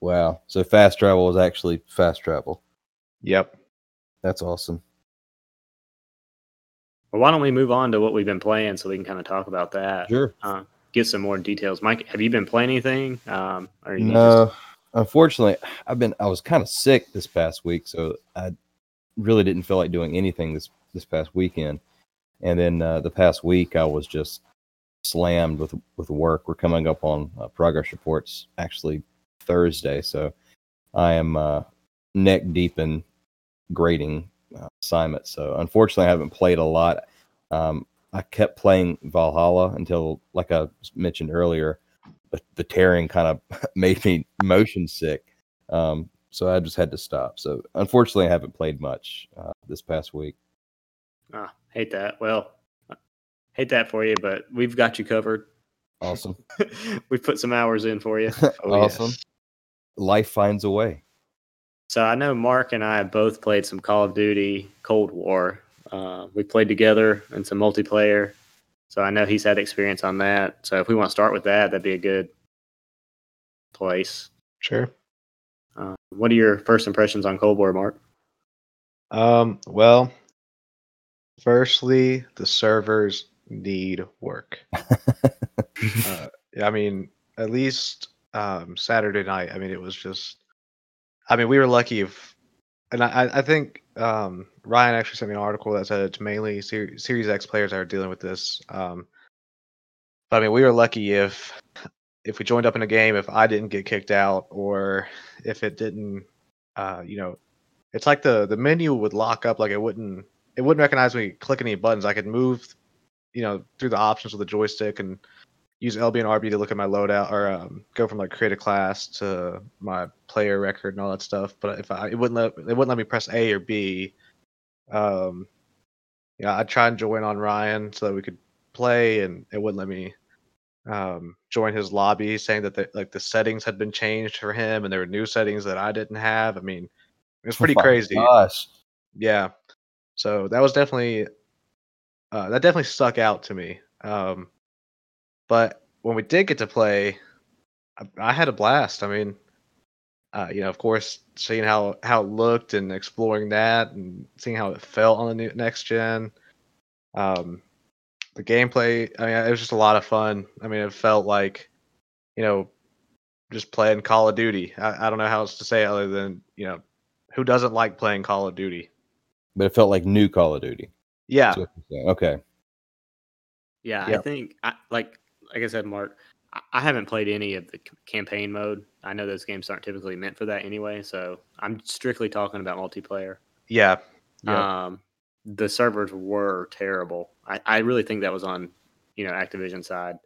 Wow. So fast travel is actually fast travel. Yep. That's awesome. Well, why don't we move on to what we've been playing so we can kind of talk about that, Sure. uh, get some more details. Mike, have you been playing anything? Um, or you No, unfortunately, I've been. I was kind of sick this past week, so I really didn't feel like doing anything this this past weekend. And then uh, the past week, I was just slammed with with work. We're coming up on uh, progress reports actually Thursday, so I am uh, neck deep in grading uh, assignments. So unfortunately, I haven't played a lot. Um, I kept playing Valhalla until, like I mentioned earlier, the, the tearing kind of <laughs> made me motion sick. Um, so I just had to stop. So unfortunately, I haven't played much uh, this past week. Ah, hate that. Well, hate that for you, but we've got you covered. Awesome, <laughs> we've put some hours in for you. <laughs> Oh, awesome. yes. Life finds a way. So I know Mark and I have both played some Call of Duty Cold War. Uh, we played together in some multiplayer. So I know he's had experience on that. So if we want to start with that, that'd be a good place. Sure. Uh, what are your first impressions on Cold War, Mark? Um. Well, firstly, the servers need work. <laughs> uh, I mean, at least um, Saturday night. I mean, it was just. I mean, we were lucky if, and I, I- think um, Ryan actually sent me an article that said it's mainly Ser- Series X players that are dealing with this. Um, but I mean, we were lucky if if we joined up in a game, if I didn't get kicked out, or if it didn't, uh, you know, it's like the the menu would lock up, like it wouldn't it wouldn't recognize me clicking any buttons. I could move, you know, through the options with the joystick and use LB and RB to look at my loadout or um, go from like create a class to my player record and all that stuff. But if I it wouldn't let it wouldn't let me press A or B. Um, yeah, I tried and join on Ryan so that we could play, and it wouldn't let me um, join his lobby, saying that the, like the settings had been changed for him, and there were new settings that I didn't have. I mean, it was pretty Oh crazy. Gosh. Yeah. So that was definitely uh, that definitely stuck out to me. Um, but when we did get to play, I, I had a blast. I mean, uh, you know, of course, seeing how how it looked and exploring that and seeing how it felt on the new, next gen. Um, the gameplay, I mean, it was just a lot of fun. I mean, it felt like, you know, just playing Call of Duty. I, I don't know how else to say it other than, you know, who doesn't like playing Call of Duty? But it felt like new Call of Duty. Yeah. That's what you're saying. Okay. Yeah, I think I, like like I said, Mark, I, I haven't played any of the c- campaign mode. I know those games aren't typically meant for that anyway, so I'm strictly talking about multiplayer. Yeah. Yeah. Um, the servers were terrible. I, I really think that was on you know Activision side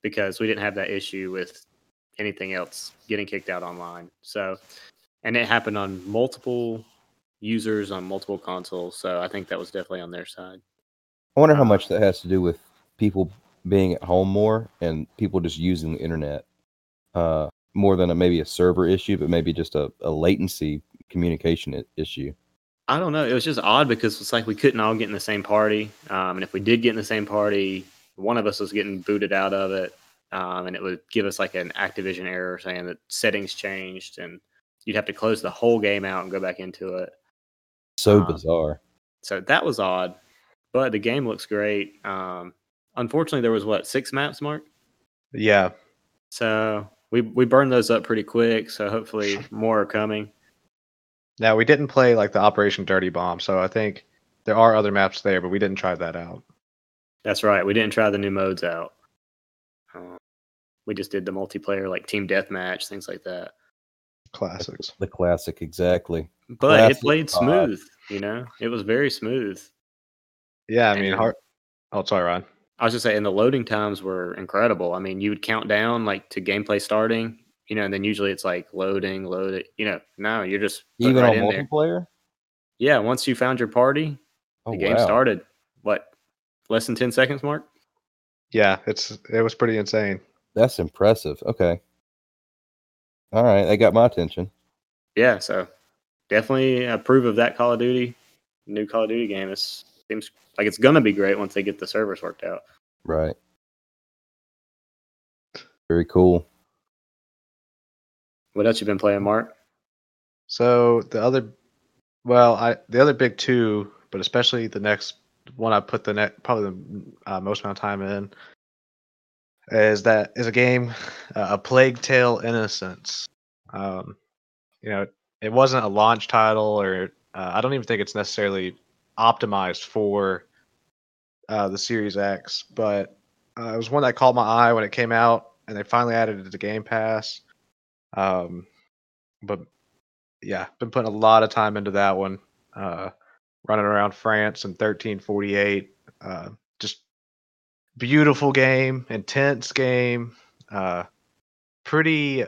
because we didn't have that issue with anything else getting kicked out online. So, and it happened on multiple users on multiple consoles. So I think that was definitely on their side. I wonder how much that has to do with people being at home more and people just using the internet uh, more than a, maybe a server issue, but maybe just a, a latency communication issue. I don't know. It was just odd because it's like we couldn't all get in the same party, um, and if we did get in the same party, one of us was getting booted out of it, um, and it would give us like an Activision error saying that settings changed, and you'd have to close the whole game out and go back into it. So Uh, bizarre. So that was odd, but the game looks great. Um, unfortunately, there was what six maps, Mark. Yeah, So we we burned those up pretty quick. So hopefully <laughs> more are coming. now we didn't play like the Operation Dirty Bomb, so I think there are other maps there, but we didn't try that out. That's right. We didn't try the new modes out. Um, we just did the multiplayer, like team deathmatch, things like that. Classics. The classic, exactly. But Classic it played COD. smooth. You know, it was very smooth. Yeah, I mean, And- hard. Oh, sorry, Ron. I was just saying the loading times were incredible. I mean, you would count down like to gameplay starting, you know, and then usually it's like loading, load it. You know, no, you're just Even right on in there. multiplayer. Yeah, once you found your party, Oh the game wow. started. What, less than ten seconds, Mark? Yeah, it's it was pretty insane. That's impressive. Okay. All right, that got my attention. Yeah, so definitely approve of that Call of Duty. New Call of Duty game. It seems like it's gonna be great once they get the servers worked out. Right. Very cool. What else you been playing, Mark? So the other, well, I the other big two, but especially the next one I put the net probably the uh, most amount of time in is that is a game, uh, a Plague Tale: Innocence. Um, you know, it wasn't a launch title, or uh, I don't even think it's necessarily optimized for uh, the Series X, but uh, it was one that caught my eye when it came out, and they finally added it to Game Pass. Um, but yeah, been putting a lot of time into that one. Uh, running around France in 1348. Beautiful game, intense game, uh, pretty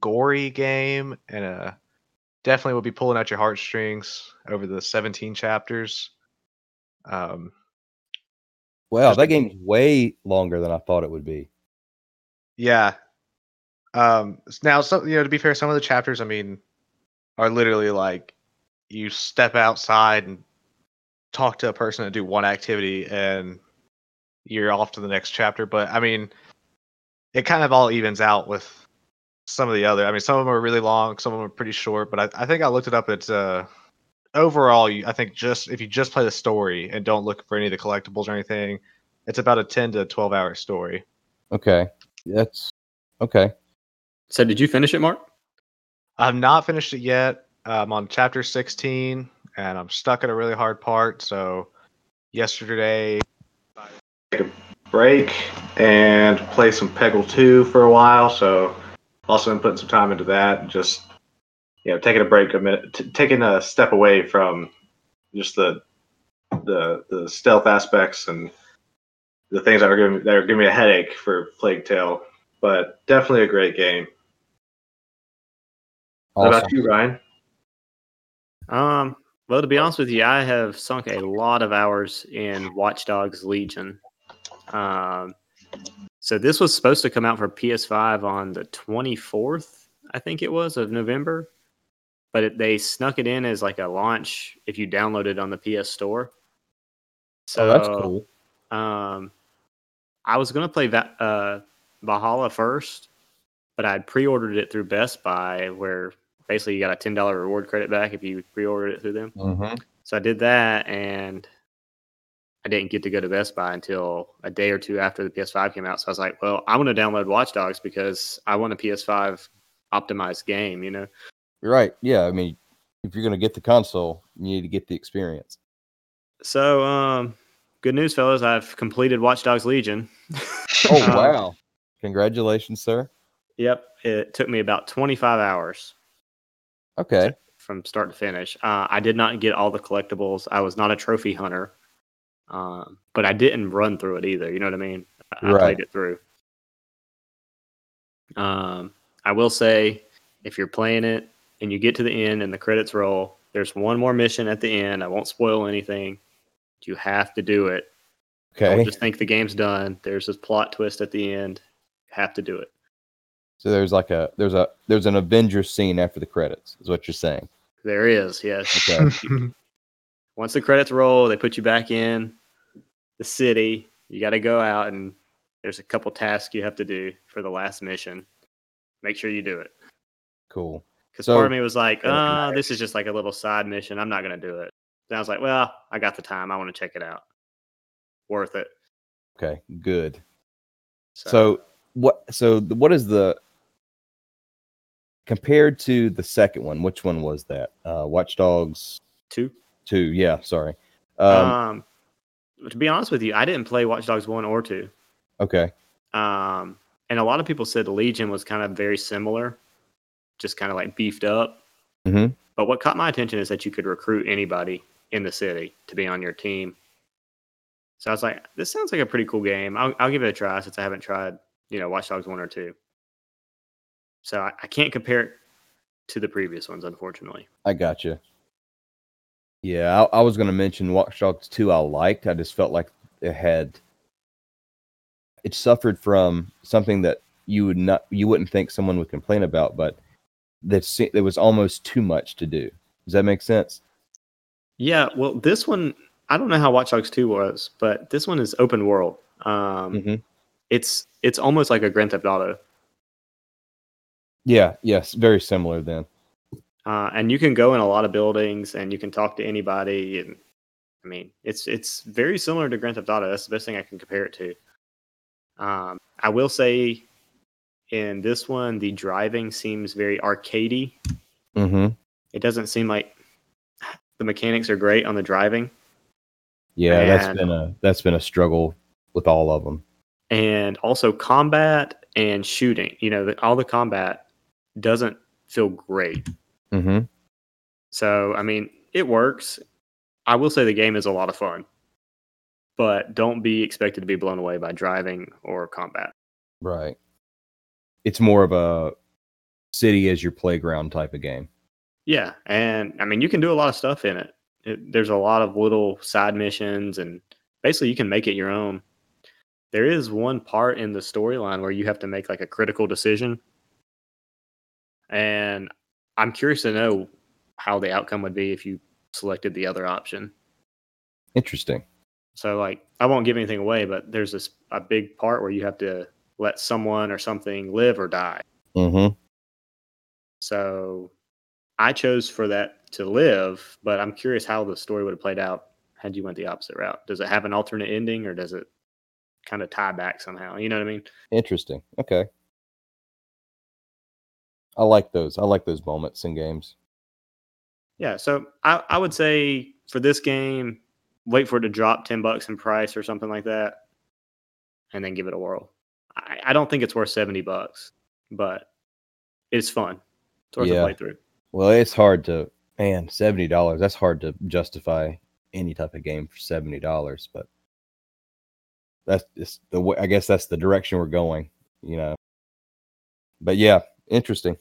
gory game, and uh, definitely will be pulling out your heartstrings over the 17 chapters. Um, Wow, that game's way longer than I thought it would be. Yeah. Um now so you know to be fair, some of the chapters, I mean, are literally like you step outside and talk to a person and do one activity and you're off to the next chapter. But I mean it kind of all evens out with some of the other. I mean some of them are really long, some of them are pretty short, but I, I think I looked it up it's uh overall I think just if you just play the story and don't look for any of the collectibles or anything, it's about a 10 to 12 hour story. Okay. That's okay. So did you finish it, Mark? I've not finished it yet. I'm on chapter 16 and I'm stuck at a really hard part. So yesterday, I took a break and play some Peggle 2 for a while. So also been putting some time into that. and Just you know, taking a break a minute, t- taking a step away from just the the the stealth aspects and the things that are giving that are giving me a headache for Plague Tale. But definitely a great game. What about you, Ryan? Um, well, to be honest with you, I have sunk a lot of hours in Watch Dogs Legion. Um, so this was supposed to come out for PS5 on the 24th, I think it was, of November, but it, they snuck it in as like a launch if you download it on the PS Store. So oh, that's cool. um, I was gonna play Va- uh, Valhalla first, but I'd pre-ordered it through Best Buy, where basically you got a ten dollar reward credit back if you pre-ordered it through them. Mm-hmm. So I did that, and I didn't get to go to Best Buy until a day or two after the PS5 came out. So I was like, well, I'm gonna download Watch Dogs because I want a PS5 optimized game. You know, You're Right. Yeah. I mean, if you're gonna get the console, you need to get the experience. so um, good news, fellas, I've completed Watch Dogs Legion. <laughs> Oh <laughs> Um, wow! Congratulations, sir. Yep, it took me about 25 hours. Okay. from start to finish. Uh, I did not get all the collectibles. I was not a trophy hunter, um, but I didn't run through it either. You know what I mean? I, I Right. played it through. Um, I will say, if you're playing it and you get to the end and the credits roll, there's one more mission at the end. I won't spoil anything. You have to do it. Okay. Don't just think the game's done. There's this plot twist at the end. You have to do it. So there's like a there's a there's an Avengers scene after the credits. Is what you're saying? There is, yes. Okay. <laughs> Once the credits roll, they put you back in the city. You got to go out, and there's a couple tasks you have to do for the last mission. Make sure you do it. Cool. Because So- part of me was like, uh, this is just like a little side mission. I'm not going to do it. And I was like, well, I got the time. I want to check it out. Worth it. Okay. Good. So, So what? So what is the compared to the second one? Which one was that? Uh, Watch Dogs two. Two. Yeah. Sorry. Um, Um, to be honest with you, I didn't play Watch Dogs 1 or 2. okay. Um, and a lot of people said the Legion was kind of very similar, just kind of like beefed up. Mhm. But what caught my attention is that you could recruit anybody in the city to be on your team. So I was like, this sounds like a pretty cool game. I'll, I'll give it a try since I haven't tried, you know, Watch Dogs 1 or 2. So I, I can't compare it to the previous ones, unfortunately. I got you. Yeah, I, I was going to mention Watch Dogs 2 I liked. I just felt like it had it suffered from something that you would not you wouldn't think someone would complain about, but that there was almost too much to do. Does that make sense? Yeah, well, this one, I don't know how Watch Dogs 2 was, but this one is open world. Um, Mhm. It's it's almost like a Grand Theft Auto. Yeah, yes, very similar then. Uh, and you can go in a lot of buildings and you can talk to anybody and i mean it's it's very similar to grand theft auto. That's the best thing i can compare it to. Um, i will say in this one the driving seems very arcadey. Mhm. it doesn't seem like the mechanics are great on the driving. Yeah, that's And- been a that's been a struggle with all of them. and also combat and shooting you know the, all the combat doesn't feel great Mhm. So, I mean, it works. I will say the game is a lot of fun, but don't be expected to be blown away by driving or combat. Right. It's more of a city as your playground type of game. Yeah. And I mean, you can do a lot of stuff in it. it there's a lot of little side missions, and basically, you can make it your own. There is one part in the storyline where you have to make like a critical decision. And I'm curious to know how the outcome would be if you selected the other option. Interesting. So like I won't give anything away, but there's this a big part where you have to let someone or something live or die. Mhm. So I chose for that to live, but I'm curious how the story would have played out had you went the opposite route. Does it have an alternate ending or does it kind of tie back somehow? You know what I mean? Interesting. Okay. I like those. I like those moments in games. Yeah. So I, I would say for this game, wait for it to drop 10 bucks in price or something like that and then give it a whirl. I, I don't think it's worth 70 bucks, but it's fun. It's worth Yeah. a playthrough. Well, it's hard to man, seventy dollars. That's hard to justify any type of game for seventy dollars. But that's just the way. I guess that's the direction we're going. You know. But yeah, interesting.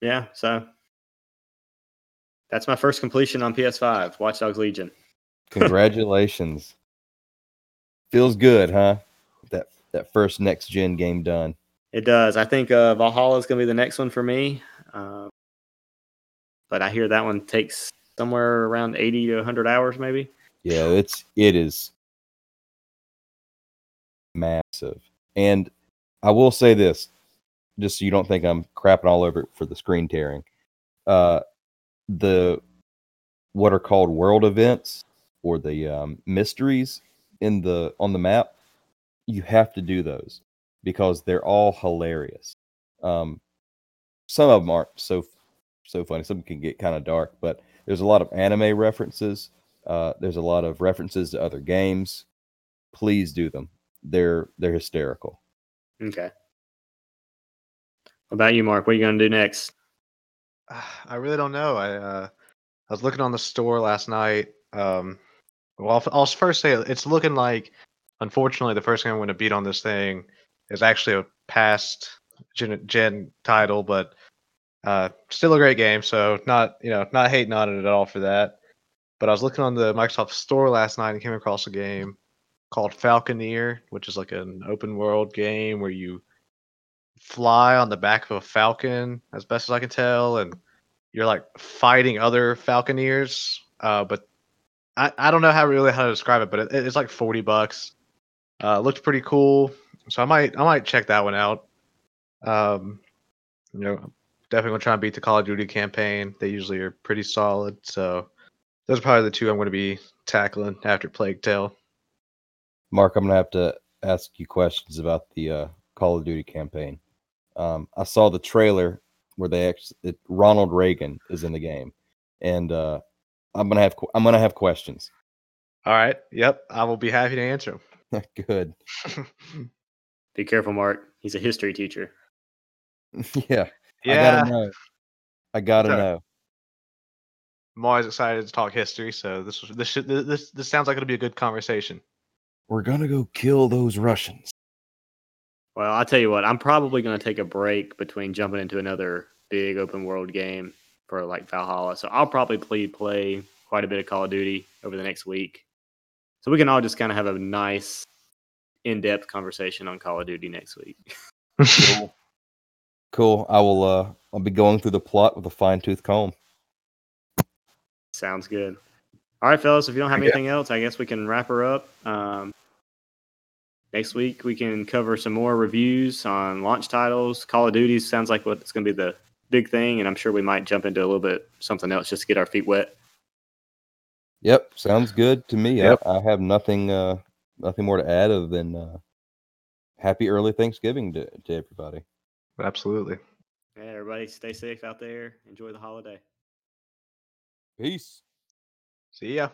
Yeah, so that's my first completion on PS5, Watch Dogs Legion. Congratulations. <laughs> Feels good, huh? That that first next gen game done. It does. I think uh, Valhalla is going to be the next one for me. Uh, but I hear that one takes somewhere around 80 to 100 hours, maybe. Yeah, it's it is massive. And I will say this, just so you don't think I'm crapping all over it for the screen tearing. Uh the what are called world events or the um, mysteries in the on the map, you have to do those because they're all hilarious. Um some of them aren't so so funny. Some can get kind of dark, but there's a lot of anime references. Uh, there's a lot of references to other games. Please do them. They're they're hysterical. Okay. About you, Mark? What are you going to do next? <sighs> I really don't know. I uh, I was looking on the store last night. Um, well, I'll, I'll first say it's looking like, unfortunately, the first game I'm going to beat on this thing is actually a past gen, gen title, but uh, still a great game. So not you know not hating on it at all for that. But I was looking on the Microsoft Store last night and came across a game called Falconeer, which is like an open world game where you fly on the back of a falcon, as best as I can tell, and you're like fighting other falconeers. Uh, but I, I don't know how really how to describe it, but it, it's like forty bucks. Uh, looked pretty cool, so I might I might check that one out. Um, you know, definitely gonna try and beat the Call of Duty campaign. They usually are pretty solid, so those are probably the two I'm to be tackling after Plague Tale. Mark, I'm gonna have to ask you questions about the uh, Call of Duty campaign. Um, I saw the trailer where they actually it, Ronald Reagan is in the game, and uh, I'm gonna have I'm gonna have questions. All right. Yep. I will be happy to answer <laughs> Good. <laughs> Be careful, Mark. He's a history teacher. yeah, <laughs> Yeah. I gotta know. I gotta Sure. know. I'm always excited to talk history, so this was this should this this sounds like it'll be a good conversation. We're gonna go kill those Russians. Well, I'll tell you what, I'm probably going to take a break between jumping into another big open world game for like Valhalla. So I'll probably play, play quite a bit of Call of Duty over the next week. So we can all just kind of have a nice, in depth conversation on Call of Duty next week. <laughs> Cool. cool. I will. Uh, I'll be going through the plot with a fine tooth comb. Sounds good. All right, fellas, if you don't have Yeah. anything else, I guess we can wrap her up. Um, next week, we can cover some more reviews on launch titles. Call of Duty sounds like what's going to be the big thing, and I'm sure we might jump into a little bit something else just to get our feet wet. Yep, sounds good to me. Yep. I, I have nothing. Uh, nothing more to add other than uh, happy early Thanksgiving to, to everybody. Absolutely. Yeah, everybody stay safe out there. Enjoy the holiday. Peace. See ya.